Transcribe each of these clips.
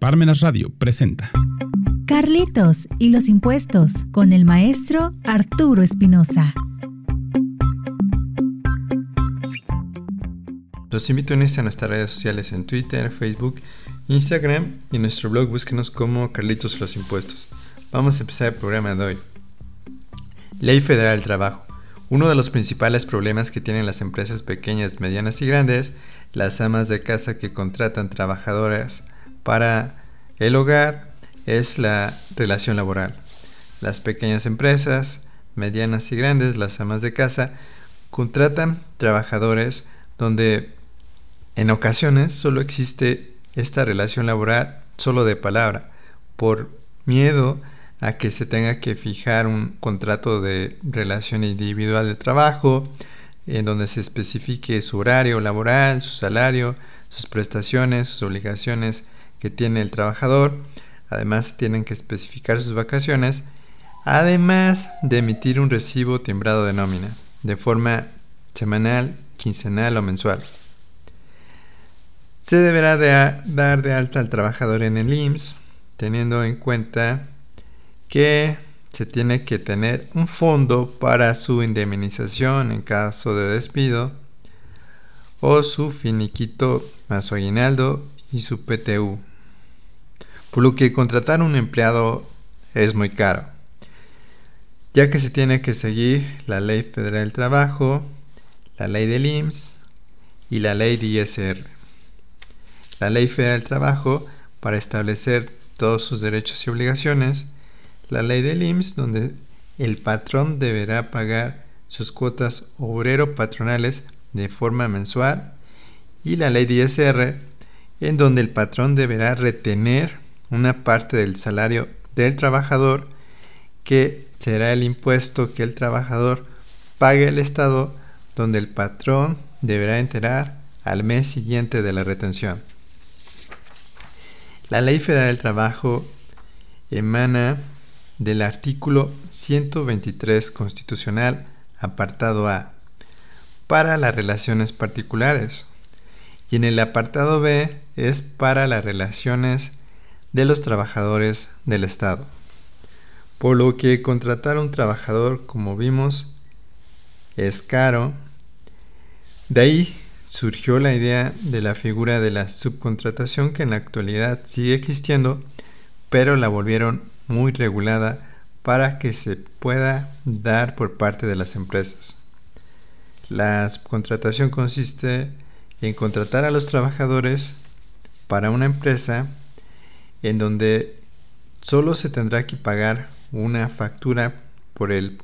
Parmenas Radio presenta Carlitos y los impuestos con el maestro Arturo Espinosa. Los invito a unirse a nuestras redes sociales en Twitter, Facebook, Instagram y en nuestro blog búsquenos como Carlitos y los impuestos. Vamos a empezar el programa de hoy. Ley Federal del Trabajo. Uno de los principales problemas que tienen las empresas pequeñas, medianas y grandes, las amas de casa que contratan trabajadoras para el hogar, es la relación laboral. Las pequeñas empresas, medianas y grandes, las amas de casa, contratan trabajadores donde en ocasiones solo existe esta relación laboral solo de palabra, por miedo a que se tenga que fijar un contrato de relación individual de trabajo, en donde se especifique su horario laboral, su salario, sus prestaciones, sus obligaciones que tiene el trabajador. Además, tienen que especificar sus vacaciones, además de emitir un recibo timbrado de nómina, de forma semanal, quincenal o mensual. Se deberá de dar de alta al trabajador en el IMSS, teniendo en cuenta que se tiene que tener un fondo para su indemnización en caso de despido o su finiquito más aguinaldo y su PTU. Por lo que contratar un empleado es muy caro, ya que se tiene que seguir la Ley Federal del Trabajo, la Ley del IMSS y la Ley de ISR. La Ley Federal del Trabajo para establecer todos sus derechos y obligaciones la ley del IMSS donde el patrón deberá pagar sus cuotas obrero-patronales de forma mensual y la ley de ISR en donde el patrón deberá retener una parte del salario del trabajador que será el impuesto que el trabajador pague al Estado donde el patrón deberá enterar al mes siguiente de la retención. La Ley Federal del Trabajo emana del artículo 123 constitucional, apartado A, para las relaciones particulares. Y en el apartado B es para las relaciones de los trabajadores del Estado. Por lo que contratar a un trabajador, como vimos, es caro. De ahí surgió la idea de la figura de la subcontratación que en la actualidad sigue existiendo, pero la volvieron muy regulada para que se pueda dar por parte de las empresas. La subcontratación consiste en contratar a los trabajadores para una empresa en donde solo se tendrá que pagar una factura por el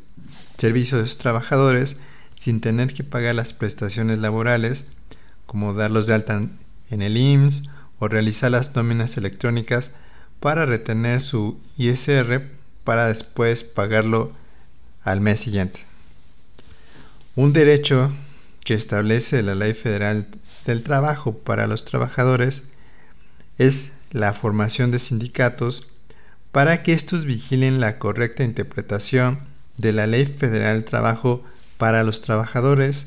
servicio de sus trabajadores sin tener que pagar las prestaciones laborales como darlos de alta en el IMSS o realizar las nóminas electrónicas para retener su ISR para después pagarlo al mes siguiente. Un derecho que establece la Ley Federal del Trabajo para los trabajadores es la formación de sindicatos para que estos vigilen la correcta interpretación de la Ley Federal del Trabajo para los trabajadores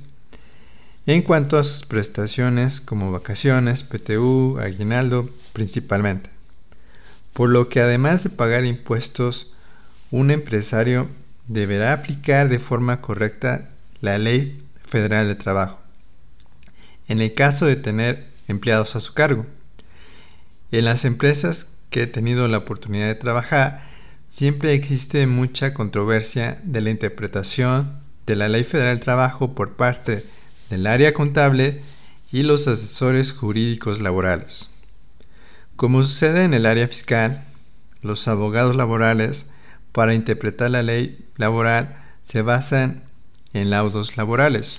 en cuanto a sus prestaciones como vacaciones, PTU, aguinaldo principalmente por lo que además de pagar impuestos, un empresario deberá aplicar de forma correcta la ley federal de trabajo, en el caso de tener empleados a su cargo. En las empresas que he tenido la oportunidad de trabajar, siempre existe mucha controversia de la interpretación de la ley federal del trabajo por parte del área contable y los asesores jurídicos laborales. Como sucede en el área fiscal, los abogados laborales, para interpretar la ley laboral, se basan en laudos laborales.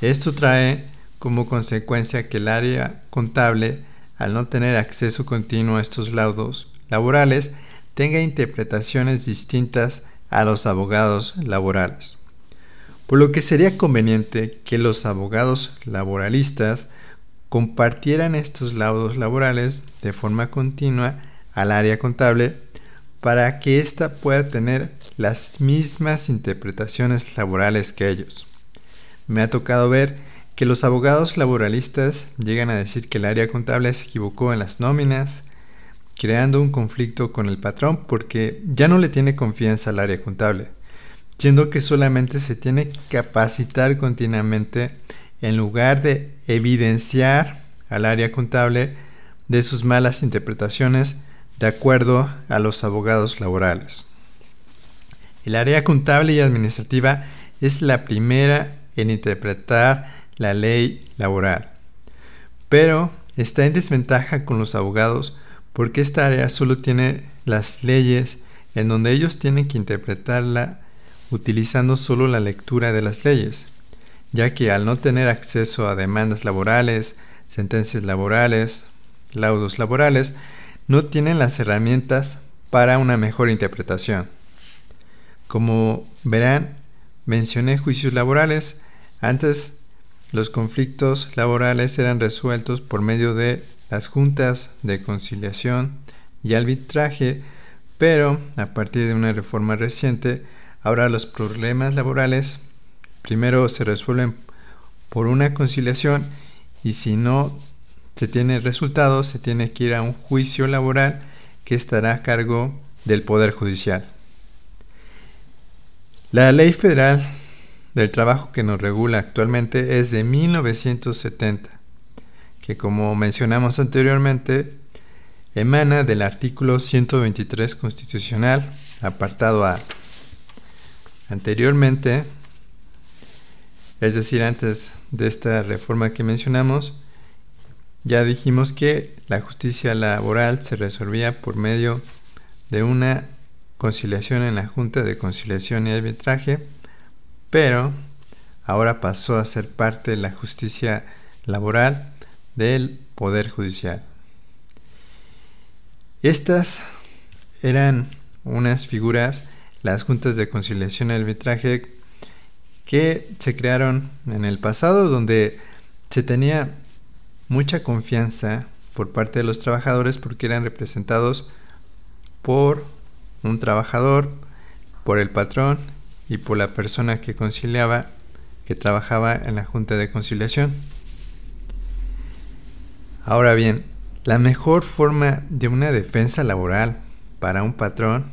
Esto trae como consecuencia que el área contable, al no tener acceso continuo a estos laudos laborales, tenga interpretaciones distintas a los abogados laborales. Por lo que sería conveniente que los abogados laboralistas compartieran estos laudos laborales de forma continua al área contable para que ésta pueda tener las mismas interpretaciones laborales que ellos. Me ha tocado ver que los abogados laboralistas llegan a decir que el área contable se equivocó en las nóminas, creando un conflicto con el patrón porque ya no le tiene confianza al área contable, siendo que solamente se tiene que capacitar continuamente en lugar de evidenciar al área contable de sus malas interpretaciones de acuerdo a los abogados laborales. El área contable y administrativa es la primera en interpretar la ley laboral, pero está en desventaja con los abogados porque esta área solo tiene las leyes en donde ellos tienen que interpretarla utilizando solo la lectura de las leyes, ya que al no tener acceso a demandas laborales, sentencias laborales, laudos laborales, no tienen las herramientas para una mejor interpretación. Como verán, mencioné juicios laborales. Antes los conflictos laborales eran resueltos por medio de las juntas de conciliación y arbitraje, pero a partir de una reforma reciente, ahora los problemas laborales primero se resuelven por una conciliación y si no se tiene resultados, se tiene que ir a un juicio laboral que estará a cargo del Poder Judicial. La ley federal del trabajo que nos regula actualmente es de 1970, que como mencionamos anteriormente, emana del artículo 123 constitucional, apartado A. Anteriormente, es decir, antes de esta reforma que mencionamos, ya dijimos que la justicia laboral se resolvía por medio de una conciliación en la Junta de Conciliación y Arbitraje, pero ahora pasó a ser parte de la justicia laboral del Poder Judicial. Estas eran unas figuras, las juntas de conciliación y arbitraje, que se crearon en el pasado, donde se tenía mucha confianza por parte de los trabajadores porque eran representados por un trabajador, por el patrón y por la persona que conciliaba, que trabajaba en la Junta de Conciliación. Ahora bien, la mejor forma de una defensa laboral para un patrón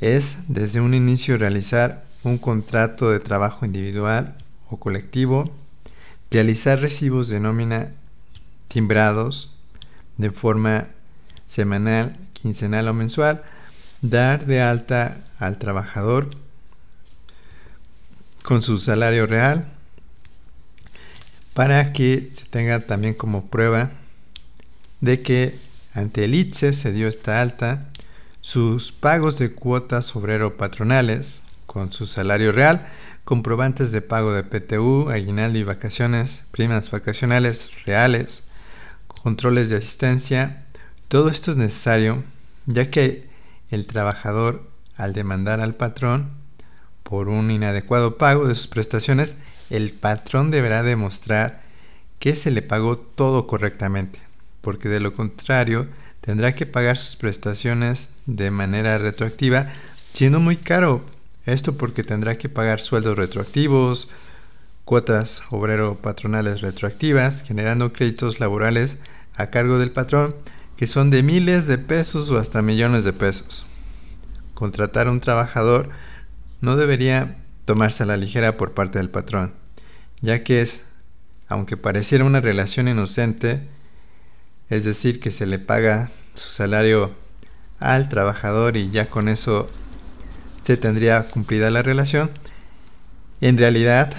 es desde un inicio realizar un contrato de trabajo individual o colectivo, realizar recibos de nómina timbrados de forma semanal, quincenal o mensual, dar de alta al trabajador con su salario real para que se tenga también como prueba de que ante el ITSE se dio esta alta, sus pagos de cuotas obrero patronales con su salario real, comprobantes de pago de PTU, aguinaldo y vacaciones, primas vacacionales reales, controles de asistencia, todo esto es necesario ya que el trabajador, al demandar al patrón por un inadecuado pago de sus prestaciones, el patrón deberá demostrar que se le pagó todo correctamente, porque de lo contrario tendrá que pagar sus prestaciones de manera retroactiva, siendo muy caro. Esto porque tendrá que pagar sueldos retroactivos, cuotas obrero patronales retroactivas, generando créditos laborales a cargo del patrón que son de miles de pesos o hasta millones de pesos. Contratar a un trabajador no debería tomarse a la ligera por parte del patrón, ya que es, aunque pareciera una relación inocente, es decir, que se le paga su salario al trabajador y ya con eso se tendría cumplida la relación, en realidad,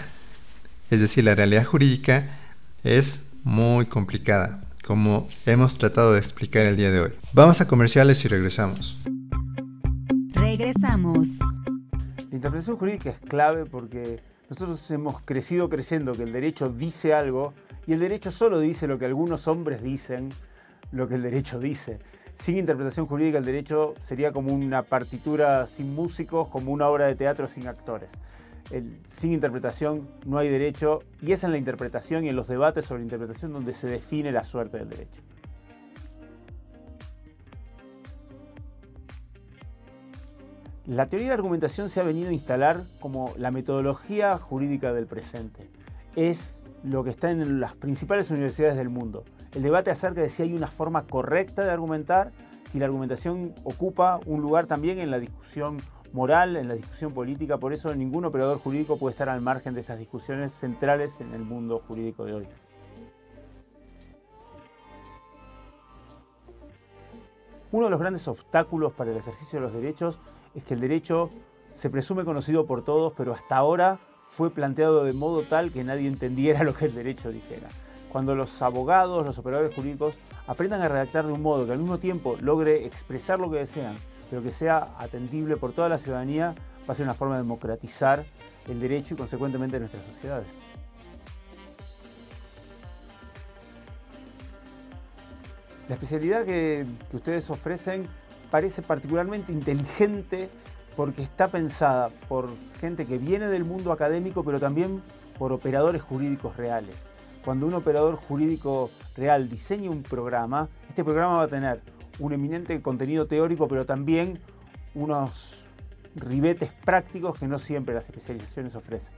es decir, la realidad jurídica es muy complicada como hemos tratado de explicar el día de hoy. Vamos a comerciales y regresamos. Regresamos. Interpretación jurídica es clave porque nosotros hemos crecido creyendo que el derecho dice algo y el derecho solo dice lo que algunos hombres dicen, lo que el derecho dice. Sin interpretación jurídica el derecho sería como una partitura sin músicos, como una obra de teatro sin actores sin interpretación no hay derecho y es en la interpretación y en los debates sobre interpretación donde se define la suerte del derecho. La teoría de argumentación se ha venido a instalar como la metodología jurídica del presente. Es lo que está en las principales universidades del mundo. El debate acerca de si hay una forma correcta de argumentar, si la argumentación ocupa un lugar también en la discusión moral, en la discusión política. Por eso ningún operador jurídico puede estar al margen de estas discusiones centrales en el mundo jurídico de hoy. Uno de los grandes obstáculos para el ejercicio de los derechos es que el derecho se presume conocido por todos, pero hasta ahora fue planteado de modo tal que nadie entendiera lo que el derecho dijera. Cuando los abogados, los operadores jurídicos aprendan a redactar de un modo que al mismo tiempo logre expresar lo que desean, pero que sea atendible por toda la ciudadanía, va a ser una forma de democratizar el derecho y consecuentemente nuestras sociedades. La especialidad que, que ustedes ofrecen parece particularmente inteligente porque está pensada por gente que viene del mundo académico, pero también por operadores jurídicos reales. Cuando un operador jurídico real diseña un programa, este programa va a tener un eminente contenido teórico, pero también unos ribetes prácticos que no siempre las especializaciones ofrecen.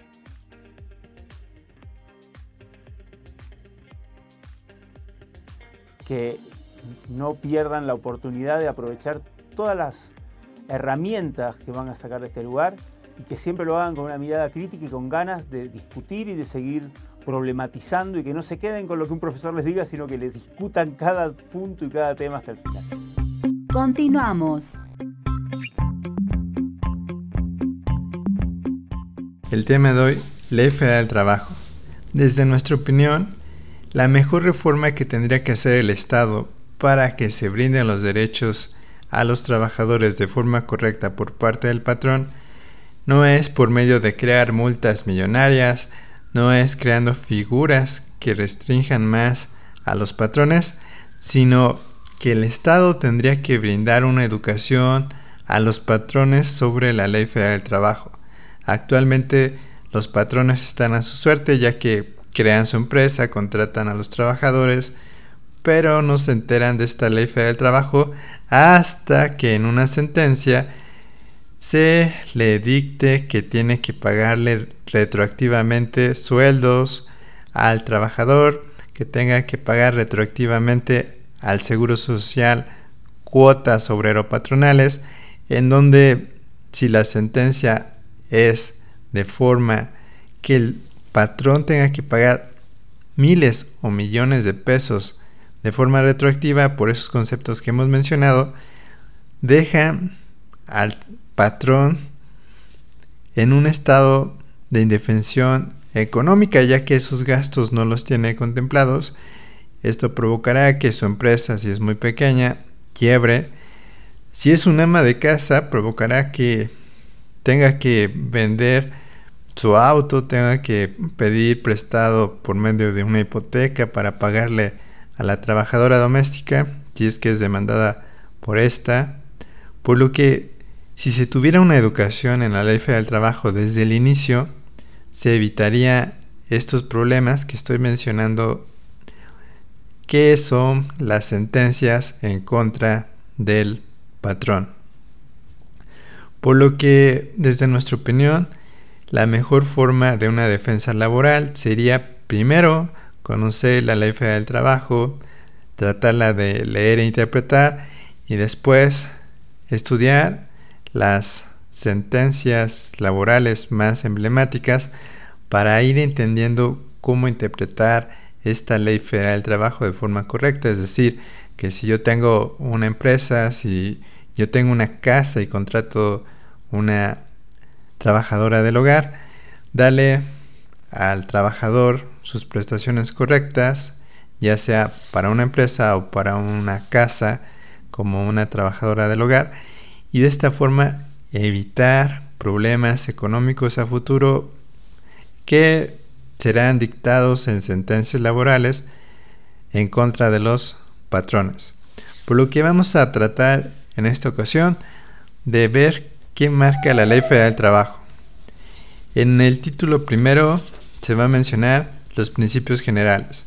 Que no pierdan la oportunidad de aprovechar todas las herramientas que van a sacar de este lugar y que siempre lo hagan con una mirada crítica y con ganas de discutir y de seguir problematizando y que no se queden con lo que un profesor les diga, sino que les discutan cada punto y cada tema hasta el final. Continuamos. El tema de hoy, Ley Federal del Trabajo. Desde nuestra opinión, la mejor reforma que tendría que hacer el Estado para que se brinden los derechos a los trabajadores de forma correcta por parte del patrón no es por medio de crear multas millonarias, no es creando figuras que restrinjan más a los patrones, sino que el Estado tendría que brindar una educación a los patrones sobre la ley federal del trabajo. Actualmente los patrones están a su suerte ya que crean su empresa, contratan a los trabajadores, pero no se enteran de esta ley federal del trabajo hasta que en una sentencia se le dicte que tiene que pagarle retroactivamente sueldos al trabajador, que tenga que pagar retroactivamente al Seguro Social cuotas obrero-patronales, en donde si la sentencia es de forma que el patrón tenga que pagar miles o millones de pesos de forma retroactiva por esos conceptos que hemos mencionado, deja al patrón en un estado de indefensión económica ya que esos gastos no los tiene contemplados. Esto provocará que su empresa, si es muy pequeña, quiebre. Si es un ama de casa, provocará que tenga que vender su auto, tenga que pedir prestado por medio de una hipoteca para pagarle a la trabajadora doméstica, si es que es demandada por esta, por lo que si se tuviera una educación en la ley federal del trabajo desde el inicio, se evitaría estos problemas que estoy mencionando, que son las sentencias en contra del patrón. Por lo que, desde nuestra opinión, la mejor forma de una defensa laboral sería primero conocer la ley federal del trabajo, tratarla de leer e interpretar y después estudiar las sentencias laborales más emblemáticas para ir entendiendo cómo interpretar esta ley federal del trabajo de forma correcta. Es decir, que si yo tengo una empresa, si yo tengo una casa y contrato una trabajadora del hogar, dale al trabajador sus prestaciones correctas, ya sea para una empresa o para una casa como una trabajadora del hogar, y de esta forma evitar problemas económicos a futuro que serán dictados en sentencias laborales en contra de los patrones. Por lo que vamos a tratar en esta ocasión de ver qué marca la Ley Federal del Trabajo. En el título primero se va a mencionar los principios generales.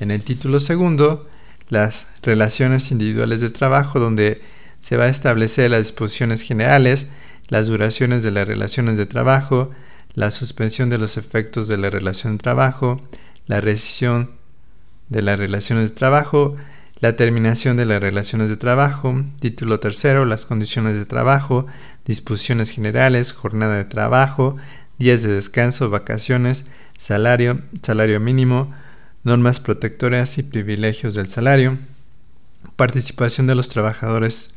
En el título segundo, las relaciones individuales de trabajo, donde se va a establecer las disposiciones generales, las duraciones de las relaciones de trabajo, la suspensión de los efectos de la relación de trabajo, la rescisión de las relaciones de trabajo, la terminación de las relaciones de trabajo, título tercero, las condiciones de trabajo, disposiciones generales, jornada de trabajo, días de descanso, vacaciones, salario, salario mínimo, normas protectoras y privilegios del salario, participación de los trabajadores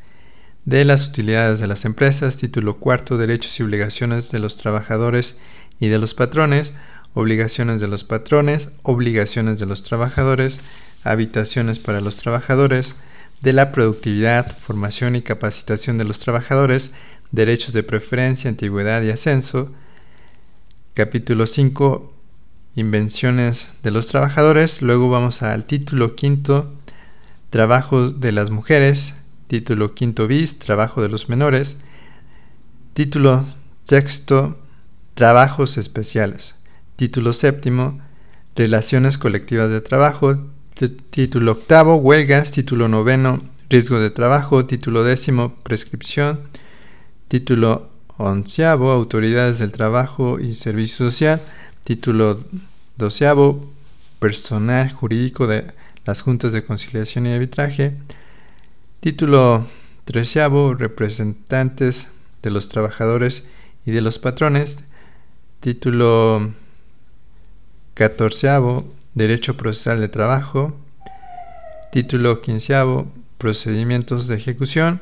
de las utilidades de las empresas, título cuarto, derechos y obligaciones de los trabajadores y de los patrones, obligaciones de los patrones, obligaciones de los trabajadores, habitaciones para los trabajadores, de la productividad, formación y capacitación de los trabajadores, derechos de preferencia, antigüedad y ascenso. Capítulo 5, invenciones de los trabajadores. Luego vamos al título quinto, trabajo de las mujeres. Título quinto bis, trabajo de los menores. Título sexto, trabajos especiales. Título séptimo, Relaciones colectivas de trabajo. Título octavo, Huelgas. Título noveno, Riesgo de trabajo. Título décimo, Prescripción. Título onceavo, Autoridades del trabajo y servicio social. Título doceavo, Personal jurídico de las juntas de conciliación y arbitraje. Título treceavo, Representantes de los trabajadores y de los patrones. Título Catorceavo, Derecho Procesal de Trabajo. Título quinceavo, Procedimientos de Ejecución.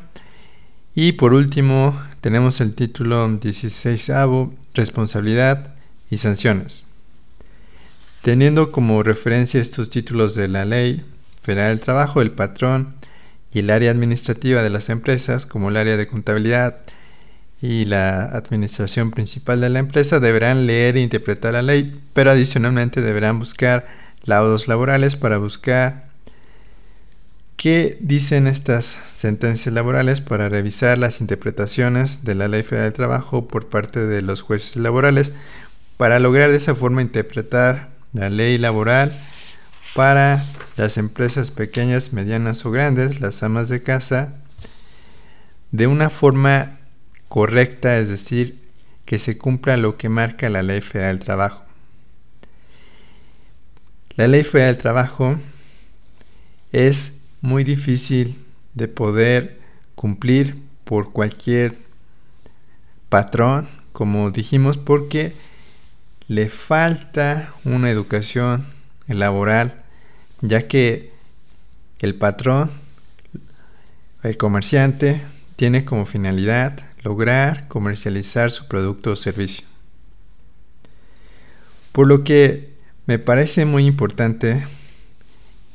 Y por último, tenemos el título dieciséisavo, Responsabilidad y Sanciones. Teniendo como referencia estos títulos de la Ley Federal del Trabajo, el patrón y el área administrativa de las empresas, como el área de contabilidad, y la administración principal de la empresa deberán leer e interpretar la ley, pero adicionalmente deberán buscar laudos laborales para buscar qué dicen estas sentencias laborales para revisar las interpretaciones de la Ley Federal del Trabajo por parte de los jueces laborales para lograr de esa forma interpretar la ley laboral para las empresas pequeñas, medianas o grandes, las amas de casa, de una forma correcta, es decir, que se cumpla lo que marca la Ley Federal del Trabajo. La Ley Federal del Trabajo es muy difícil de poder cumplir por cualquier patrón, como dijimos, porque le falta una educación laboral, ya que el patrón, el comerciante, tiene como finalidad lograr comercializar su producto o servicio. Por lo que me parece muy importante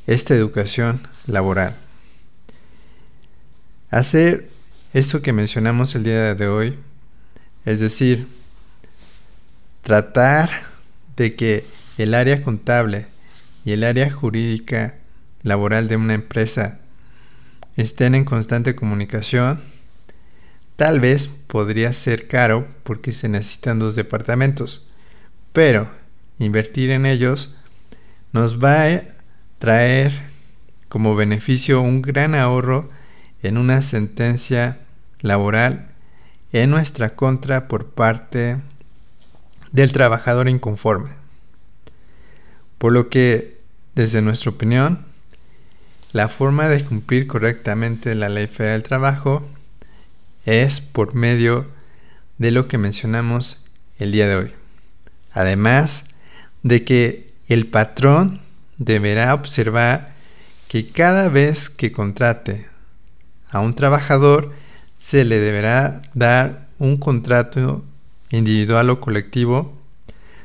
esta educación laboral. Hacer esto que mencionamos el día de hoy, es decir, tratar de que el área contable y el área jurídica laboral de una empresa estén en constante comunicación, Tal vez podría ser caro porque se necesitan dos departamentos, pero invertir en ellos nos va a traer como beneficio un gran ahorro en una sentencia laboral en nuestra contra por parte del trabajador inconforme. Por lo que, desde nuestra opinión, la forma de cumplir correctamente la ley federal del trabajo es por medio de lo que mencionamos el día de hoy. Además de que el patrón deberá observar que cada vez que contrate a un trabajador se le deberá dar un contrato individual o colectivo,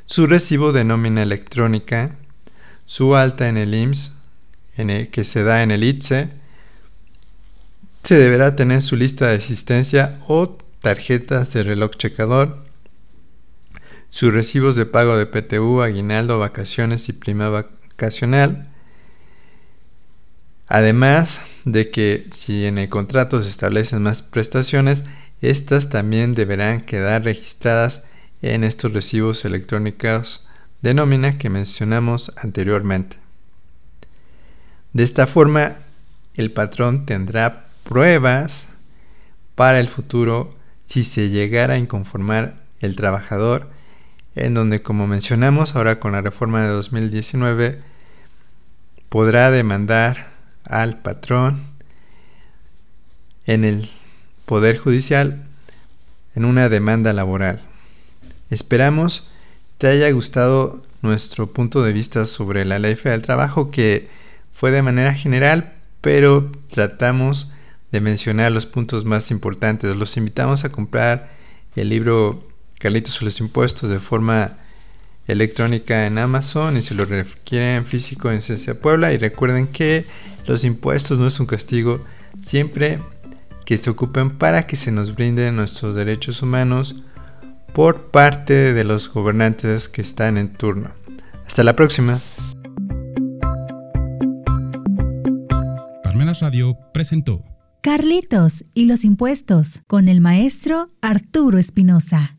su recibo de nómina electrónica, su alta en el IMSS, en el que se da en el ITSE, se deberá tener su lista de asistencia o tarjetas de reloj checador, sus recibos de pago de PTU, aguinaldo, vacaciones y prima Además de que si en el contrato se establecen más prestaciones, estas también deberán quedar registradas en estos recibos electrónicos de nómina que mencionamos anteriormente. De esta forma, el patrón tendrá pruebas para el futuro si se llegara a inconformar el trabajador en donde, como mencionamos ahora con la reforma de 2019, podrá demandar al patrón en el Poder Judicial en una demanda laboral. Esperamos te haya gustado nuestro punto de vista sobre la ley federal del trabajo que fue de manera general, pero tratamos de mencionar los puntos más importantes. Los invitamos a comprar el libro Carlitos y los impuestos de forma electrónica en Amazon y si lo requieren físico en Ciencia Puebla. Y recuerden que los impuestos no es un castigo, siempre que se ocupen para que se nos brinden nuestros derechos humanos por parte de los gobernantes que están en turno. Hasta la próxima. Parmenas Radio presentó Carlitos y los impuestos con el maestro Arturo Espinosa.